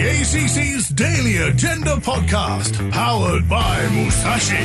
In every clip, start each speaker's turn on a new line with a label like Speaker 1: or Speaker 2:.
Speaker 1: The ACC's Daily Agenda podcast, powered by Musashi.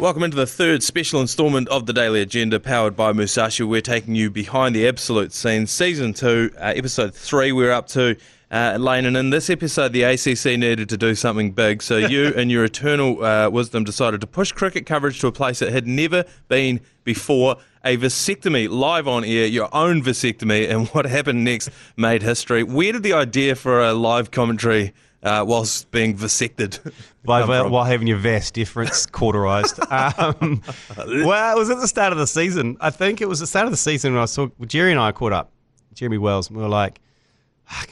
Speaker 2: Welcome into the third special instalment of the Daily Agenda, powered by Musashi. We're taking you behind the absolute scene. Season 2, uh, episode 3, we're up to. Uh, Lane, and in this episode, the ACC needed to do something big. So you and your eternal uh, wisdom decided to push cricket coverage to a place it had never been before. A vasectomy live on air, your own vasectomy, and what happened next made history. Where did the idea for a live commentary uh, whilst being vasected?
Speaker 3: While,
Speaker 2: come
Speaker 3: while,
Speaker 2: from?
Speaker 3: while having your vas deferens cauterized. um, well, it was at the start of the season. I think it was the start of the season when I saw Jerry and I caught up. Jeremy Wells. And we were like,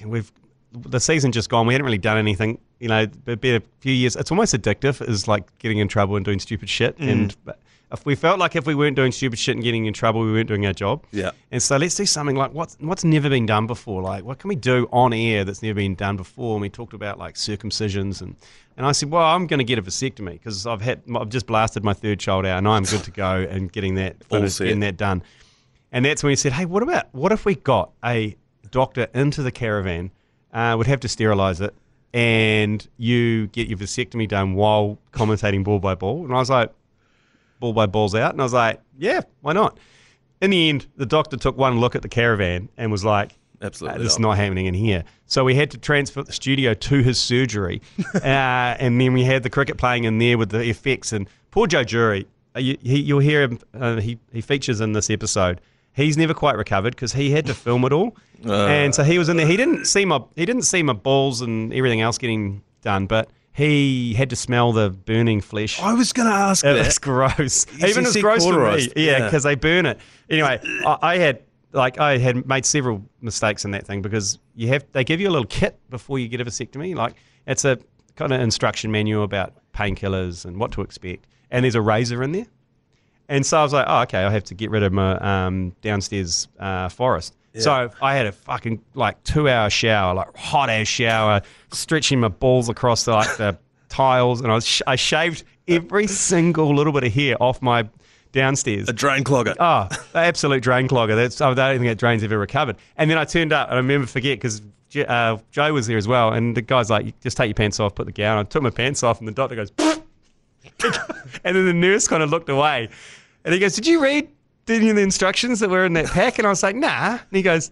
Speaker 3: we've the season just gone. We hadn't really done anything. You know, it's been a few years. It's almost addictive. Is like getting in trouble and doing stupid shit.
Speaker 2: Mm.
Speaker 3: And we felt like if we weren't doing stupid shit and getting in trouble, we weren't doing our job.
Speaker 2: Yeah.
Speaker 3: And so let's do something like what's what's never been done before. Like what can we do on air that's never been done before? And we talked about like circumcisions and and I said, well, I'm going to get a vasectomy because I've had I've just blasted my third child out and I'm good to go and getting that finished, getting that done. And that's when he said, hey, what about what if we got a doctor into the caravan? Uh, would have to sterilise it, and you get your vasectomy done while commentating ball by ball. And I was like, ball by balls out. And I was like, yeah, why not? In the end, the doctor took one look at the caravan and was like,
Speaker 2: Absolutely
Speaker 3: "Uh, this is
Speaker 2: not.
Speaker 3: happening in here. So we had to transfer the studio to his surgery. uh, and then we had the cricket playing in there with the effects. And poor Joe Jury, uh, you, he, you'll hear him, uh, he, he features in this episode. He's never quite recovered because he had to film it all, and so he was in there. He didn't see my he didn't see my balls and everything else getting done, but he had to smell the burning flesh.
Speaker 2: I was going to ask
Speaker 3: It
Speaker 2: that.
Speaker 3: was gross. Even as gross for me. Yeah,
Speaker 2: Yeah.
Speaker 3: because they burn it. Anyway, I, I had like I had made several mistakes in that thing because you have they give you a little kit before you get a vasectomy. Like it's a kind of instruction manual about painkillers and what to expect, and there's a razor in there. And so I was like, oh, okay, I have to get rid of my um, downstairs uh, forest. So I had a fucking like two hour shower, like hot ass shower, stretching my balls across the, like the tiles, and I was sh- I shaved every single little bit of hair off my downstairs.
Speaker 2: a drain clogger.
Speaker 3: Oh, absolute drain clogger. That's I don't think that drain's ever recovered. And then I turned up, and I remember forget because uh, Joe was there as well, and the guy's like, "Just take your pants off, put the gown." on." I took my pants off, and the doctor goes, and then the nurse kind of looked away, and he goes, "Did you read of the instructions that were in that pack?" And I was like, "Nah." And he goes,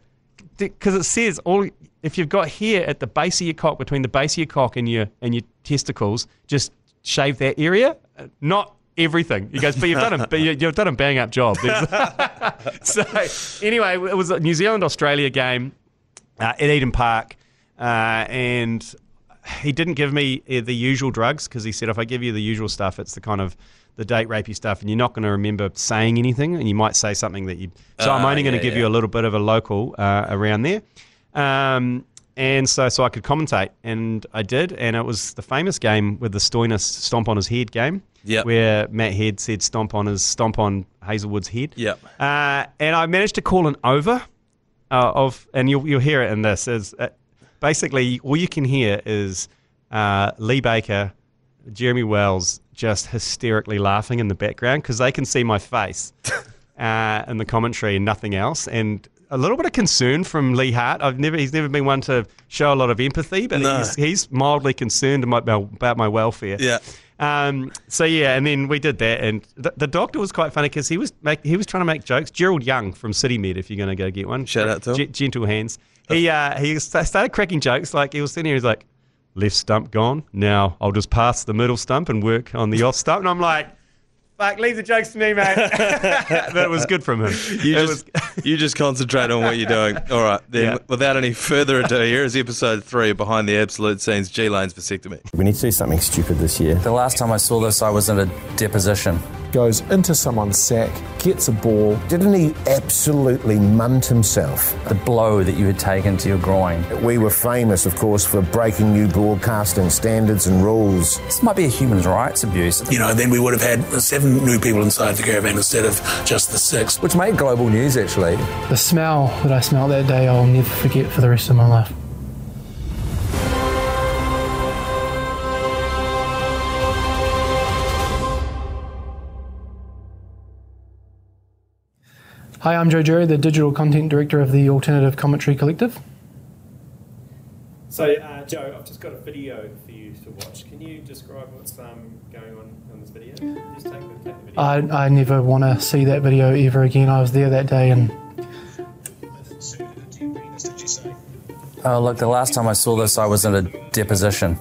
Speaker 3: "Because it says all." If you've got hair at the base of your cock, between the base of your cock and your and your testicles, just shave that area, not everything. He goes, but you've done a but you- you've done a bang up job. so anyway, it was a New Zealand Australia game uh, at Eden Park, uh, and he didn't give me uh, the usual drugs because he said if I give you the usual stuff, it's the kind of the date rapey stuff, and you're not going to remember saying anything, and you might say something that you. So I'm
Speaker 2: Ah,
Speaker 3: only going to give
Speaker 2: yeah.
Speaker 3: you a little bit of a local uh, around there. Um, and so, so I could commentate, and I did, and it was the famous game with the Stoinis stomp on his head game,
Speaker 2: Yep.
Speaker 3: where Matt Heath said stomp on his stomp on Hazlewood's head.
Speaker 2: Yep.
Speaker 3: Uh, and I managed to call an over uh, of, and you'll you'll hear it in this. Is uh, basically all you can hear is uh, Lee Baker, Jeremy Wells, just hysterically laughing in the background because they can see my face uh, in the commentary and nothing else, and. A little bit of concern from Leigh Hart. I've never, he's never been one to show a lot of empathy, but
Speaker 2: No.
Speaker 3: he's, he's mildly concerned about, about my welfare.
Speaker 2: Yeah.
Speaker 3: Um, so yeah, and then we did that, and the, the doctor was quite funny because he was make, he was trying to make jokes. Gerald Young from City Med, if you're going to go get one,
Speaker 2: Shout out to him.
Speaker 3: Ge- gentle hands. He uh, he started cracking jokes. Like he was sitting here, he's like, "Left stump gone. Now I'll just pass the middle stump and work on the off stump." And I'm like, "Fuck, leave the jokes to me, mate." but it was good from him.
Speaker 2: You just
Speaker 3: was-
Speaker 2: you just concentrate on what you're doing. All right, then.
Speaker 3: Yeah.
Speaker 2: Without any further ado, here is episode three behind the absolute scenes. G Lane's vasectomy.
Speaker 4: We need to do something stupid this year.
Speaker 5: The last time I saw this, I was in a deposition.
Speaker 6: Goes into someone's sack, gets a ball.
Speaker 4: Didn't he absolutely munt himself?
Speaker 5: The blow that you had taken to your groin.
Speaker 4: We were famous, of course, for breaking new broadcasting standards and rules.
Speaker 5: This might be a human rights abuse,
Speaker 7: you know, then we would have had seven new people inside the caravan instead of just the six.
Speaker 5: which made global news actually.
Speaker 8: The smell that I smelled that day, I'll never forget for the rest of my life. Hi, I'm Joe Jerry, the Digital Content Director of the Alternative Commentary Collective.
Speaker 9: So, uh, Joe, I've just got a video for you to watch. Can you describe what's um, going on in this video? Just take take the video.
Speaker 8: I, I never want to see that video ever again. I was there that day and
Speaker 5: Oh, look, the last time I saw this, I was in a deposition.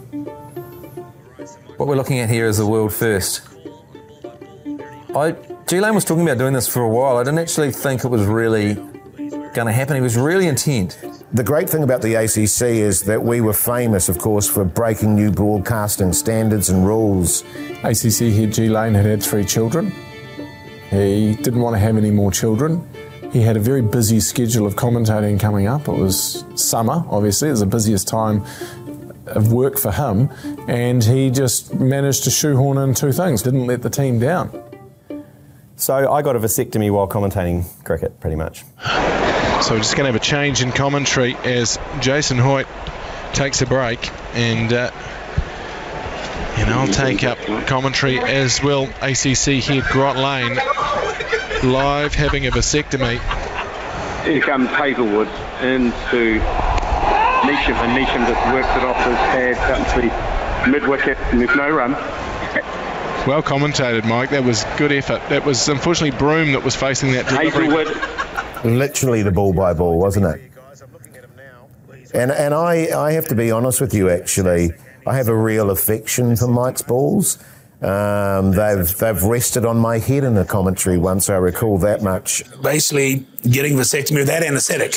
Speaker 5: What we're looking at here is the world first. I, G Lane was talking about doing this for a while. I didn't actually think it was really going to happen. He was really intent.
Speaker 4: The great thing about the ACC is that we were famous, of course, for breaking new broadcasting standards and rules.
Speaker 6: ACC head G Lane had had three children. He didn't want to have any more children. He had a very busy schedule of commentating coming up. It was summer, obviously, it was the busiest time of work for him, and he just managed to shoehorn in two things, didn't let the team down.
Speaker 10: So I got a vasectomy while commentating cricket, pretty much.
Speaker 11: So we're just going to have a change in commentary as Jason Hoyte takes a break, and uh, and I'll take up commentary as well. ACC head Grot Lane live having a vasectomy.
Speaker 12: Here comes Hazlewood into Neesham, and Neesham just works it off his pad up to the mid wicket, and there's no run.
Speaker 11: Well commentated, Mike. That was good effort. That was unfortunately Broom that was facing that delivery.
Speaker 12: Hazlewood
Speaker 4: Literally the ball by ball, wasn't it? And and I, I have to be honest with you, actually. I have a real affection for Mike's balls. Um, they've they've rested on my head in the commentary once. I recall that much.
Speaker 7: Basically, getting vasectomy without anaesthetic,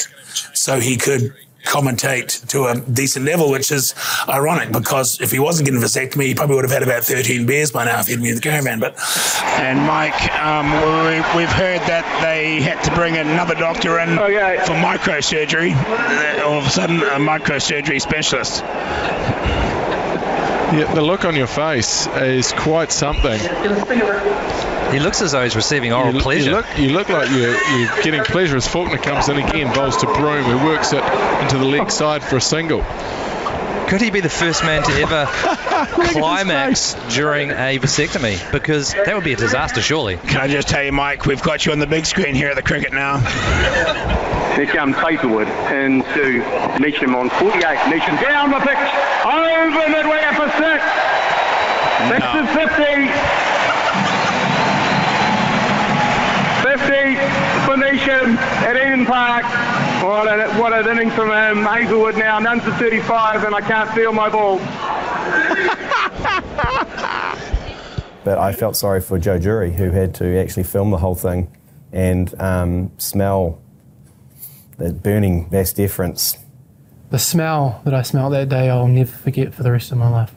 Speaker 7: so he could commentate to a decent level, which is ironic because if he wasn't getting vasectomy, he probably would have had about 13 beers by now if he'd been in the caravan. But
Speaker 13: And Mike, um, we, we've heard that they had to bring another doctor in
Speaker 12: Okay.
Speaker 13: for microsurgery. Uh, All of a sudden, a microsurgery specialist.
Speaker 11: Yeah, the look on your face is quite something.
Speaker 14: He looks as though he's receiving oral
Speaker 11: you,
Speaker 14: pleasure.
Speaker 11: You look, you look like you're, you're getting pleasure as Faulkner comes in again, bowls to Broom, who works it into the leg side for a single.
Speaker 14: Could he be the first man to ever climax during a vasectomy? Because that would be a disaster, surely.
Speaker 13: Can I just tell you, Mike, we've got you on the big screen here at the cricket now.
Speaker 12: Here comes Hazlewood into Neesham on 48. Neesham down the pitch, over midway for six. Six
Speaker 13: No.
Speaker 12: is 50. 50 for Neesham at Eden Park. What an, what an innings from him. Hazlewood now, none to 35, and I can't feel my ball.
Speaker 10: But I felt sorry for Joe Jury, who had to actually film the whole thing and um, smell the burning vas deferens.
Speaker 8: the smell that I smelled that day I'll never forget for the rest of my life.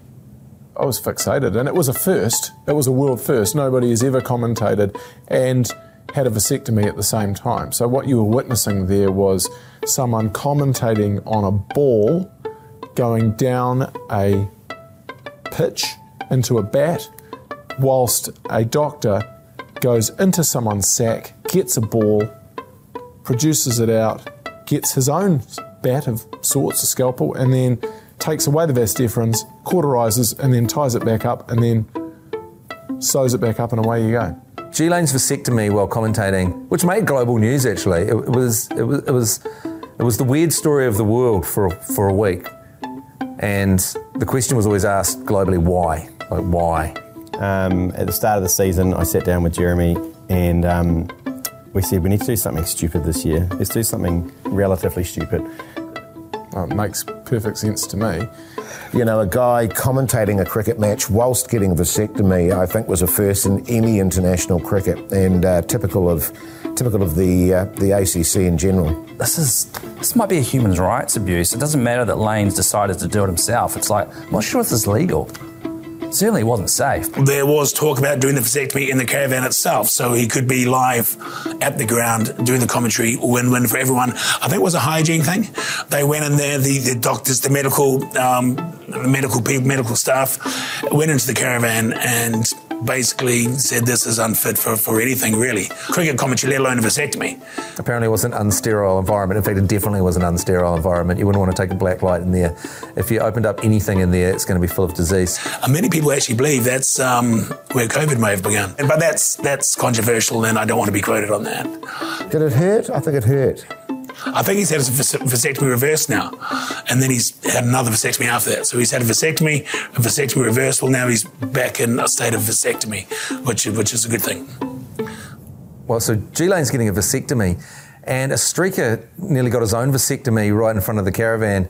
Speaker 6: I was fixated, and it was a first. It was a world first. Nobody has ever commentated and had a vasectomy at the same time. So what you were witnessing there was someone commentating on a ball going down a pitch into a bat, whilst a doctor goes into someone's sack, gets a ball, produces it out, gets his own bat of sorts, a scalpel, and then takes away the vas deferens, cauterizes, and then ties it back up, and then sews it back up, and away you go.
Speaker 5: G Lane's vasectomy while commentating, which made global news actually. It, was it was it was it was the weird story of the world for for a week, and the question was always asked globally why, like why.
Speaker 10: Um, at the start of the season, I sat down with Jeremy and um, we said we need to do something stupid this year. Let's do something relatively stupid.
Speaker 6: Oh, it makes perfect sense to me.
Speaker 4: You know, a guy commentating a cricket match whilst getting a vasectomy, I think, was a first in any international cricket, and uh, typical of typical of the uh, the ACC in general.
Speaker 5: This is this might be a human rights abuse. It doesn't matter that Lane's decided to do it himself. It's like I'm not sure if this is legal. Certainly, wasn't safe.
Speaker 7: there was talk about doing the vasectomy in the caravan itself, so he could be live at the ground doing the commentary, win-win for everyone. I think it was a hygiene thing. They went in there, the, the doctors, the medical, um, medical people, medical staff, went into the caravan and basically said this is unfit for, for anything really. Cricket commentary, let alone a vasectomy.
Speaker 5: Apparently, it was an unsterile environment. In fact, it definitely was an unsterile environment. You wouldn't want to take a black light in there. If you opened up anything in there, it's going to be full of disease.
Speaker 7: And many people actually believe that's um, where COVID may have begun. But that's that's controversial, and I don't want to be quoted on that.
Speaker 4: Did it hurt? I think it hurt.
Speaker 7: I think he's had his vas- vasectomy reversed now, and then he's had another vasectomy after that. So he's had a vasectomy, a vasectomy reversal. Now he's back in a state of vasectomy, which which is a good thing.
Speaker 5: Well, so G Lane's getting a vasectomy, and a streaker nearly got his own vasectomy right in front of the caravan.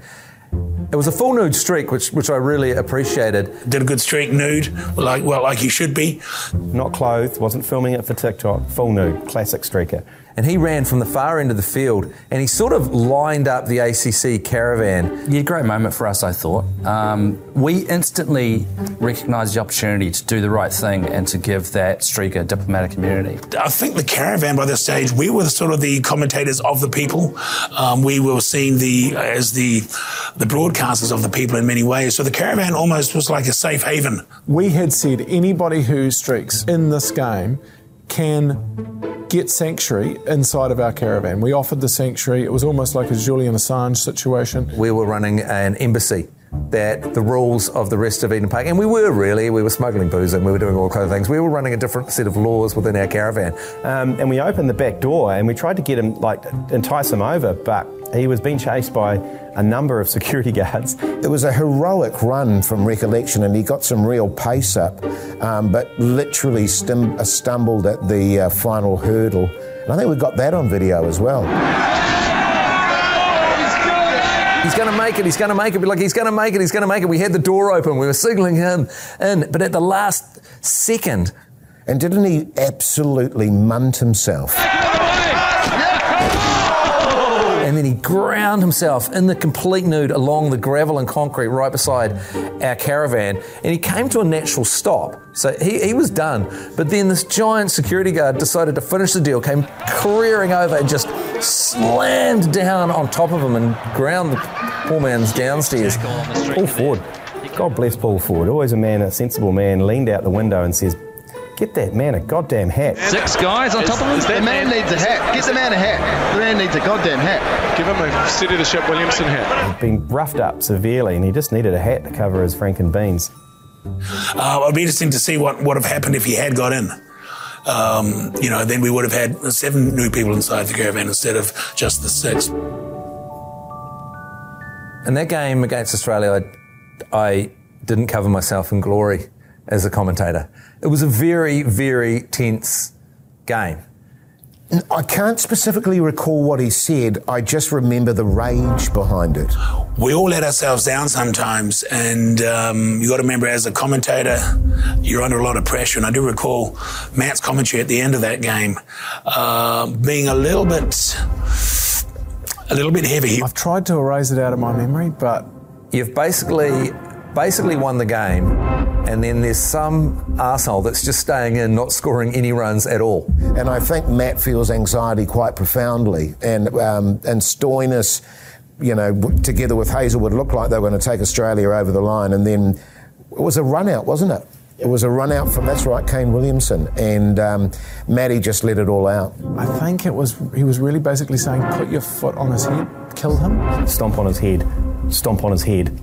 Speaker 5: It was a full nude streak, which which I really appreciated.
Speaker 7: Did a good streak nude, like well, like he should be.
Speaker 10: Not clothed, wasn't filming it for TikTok. Full nude, classic streaker.
Speaker 5: And he ran from the far end of the field, and he sort of lined up the ACC caravan.
Speaker 15: Yeah, great moment for us, I thought. Um, we instantly recognised the opportunity to do the right thing and to give that streaker diplomatic immunity.
Speaker 7: I think the caravan by this stage, we were sort of the commentators of the people. Um, we were seen the as the the broadcasters of the people in many ways. So the caravan almost was like a safe haven.
Speaker 6: We had said anybody who streaks in this game can get sanctuary inside of our caravan. We offered the sanctuary. It was almost like a Julian Assange situation.
Speaker 5: We were running an embassy that the rules of the rest of Eden Park, and we were really, we were smuggling booze and we were doing all kinds of things. We were running a different set of laws within our caravan.
Speaker 10: Um, and we opened the back door and we tried to get him, like, entice him over, but he was being chased by a number of security guards.
Speaker 4: It was a heroic run from recollection, and he got some real pace up, um, but literally stum- uh, stumbled at the uh, final hurdle. And I think we got that on video as well.
Speaker 5: He's going to make it. He's going to make it. Like, he's going to make it. He's going to make it. We had the door open. We were signaling him in. But at the last second.
Speaker 4: And didn't he absolutely munt himself?
Speaker 5: And then he ground himself in the complete nude along the gravel and concrete right beside our caravan. And he came to a natural stop. So he, he was done. But then this giant security guard decided to finish the deal, came careering over and just slammed down on top of him and ground the poor man's downstairs.
Speaker 10: Paul Ford. God bless Paul Ford. Always a man, a sensible man, leaned out the window and says, Get that man a goddamn hat.
Speaker 16: Six guys on top of him. The man needs a hat. Get the man a hat. The man needs a goddamn hat.
Speaker 11: Give him a City of the Ship Williamson hat.
Speaker 10: He'd been roughed up severely and he just needed a hat to cover his Franken beans.
Speaker 7: Uh, it'd be interesting to see what would have happened if he had got in. Um, you know, then we would have had seven new people inside the caravan instead of just the six.
Speaker 5: In that game against Australia, I, I didn't cover myself in glory as a commentator. It was a very, very tense game.
Speaker 4: I can't specifically recall what he said. I just remember the rage behind it.
Speaker 7: We all let ourselves down sometimes, and um, you got to remember, as a commentator, you're under a lot of pressure. And I do recall Matt's commentary at the end of that game uh, being a little bit, a little bit heavy.
Speaker 6: I've tried to erase it out of my memory, but
Speaker 5: You've basically, basically won the game, and then there's some arsehole that's just staying in, not scoring any runs at all.
Speaker 4: And I think Matt feels anxiety quite profoundly. And um, and Stoinis, you know, together with Hazlewood, looked like they were going to take Australia over the line. And then it was a run out, wasn't it? It was a run out from that's right, Kane Williamson, and um, Matty just let it all out.
Speaker 6: I think it was he was really basically saying, "Put your foot on his head, kill him."
Speaker 10: Stomp on his head. Stomp on his head.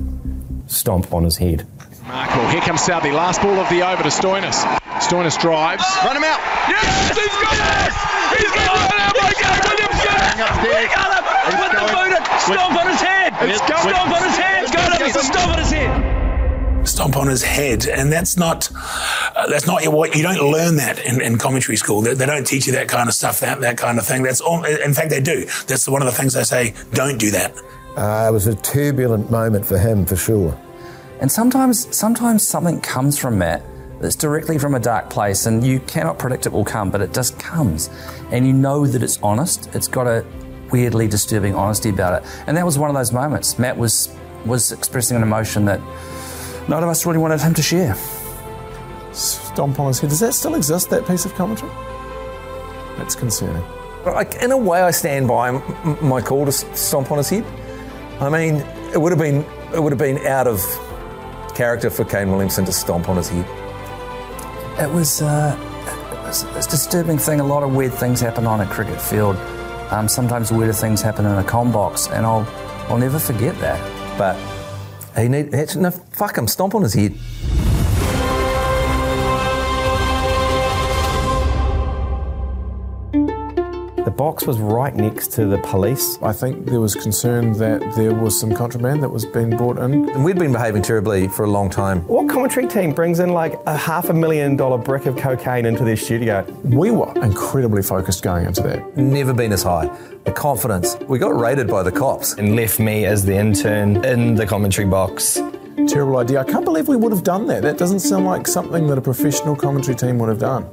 Speaker 10: Stomp on his head.
Speaker 11: Markle. Here comes Southee. Last ball of the over to Stoinis. Stoinis drives.
Speaker 16: Run him out.
Speaker 12: Yes, he's got it! He's got it! by Kane Williamson! He got him! With the boot, stomp on his head! It's going. Stomp on his head! Got him! Stomp on his head!
Speaker 7: Stomp on his head, and that's not uh, that's not what you don't learn that in, in commentary school. They, they don't teach you that kind of stuff, that that kind of thing. That's all. In fact, they do. That's one of the things they say. Don't do that.
Speaker 4: Uh, it was a turbulent moment for him, for sure.
Speaker 15: And sometimes, sometimes something comes from Matt that's directly from a dark place, and you cannot predict it will come, but it just comes, and you know that it's honest. It's got a weirdly disturbing honesty about it, and that was one of those moments. Matt was was expressing an emotion that none of us really wanted him to share.
Speaker 6: Stomp on his head. Does that still exist? That piece of commentary? That's concerning.
Speaker 5: Like, in a way, I stand by m- m- my call to stomp on his head. I mean, it would have been it would have been out of character for Kane Williamson to stomp on his head.
Speaker 15: It was, uh, it was a disturbing thing. A lot of weird things happen on a cricket field. Um, sometimes weirder things happen in a com box, and I'll I'll never forget that.
Speaker 5: But he need actually, no fuck him, stomp on his head.
Speaker 10: The box was right next to the police.
Speaker 6: I think there was concern that there was some contraband that was being brought in.
Speaker 5: And we'd been behaving terribly for a long time.
Speaker 10: What commentary team brings in like a half a million dollar brick of cocaine into their studio?
Speaker 6: We were incredibly focused going into that.
Speaker 5: Never been as high. The confidence. We got raided by the cops.
Speaker 17: And left me as the intern in the commentary box.
Speaker 6: Terrible idea. I can't believe we would have done that. That doesn't sound like something that a professional commentary team would have done.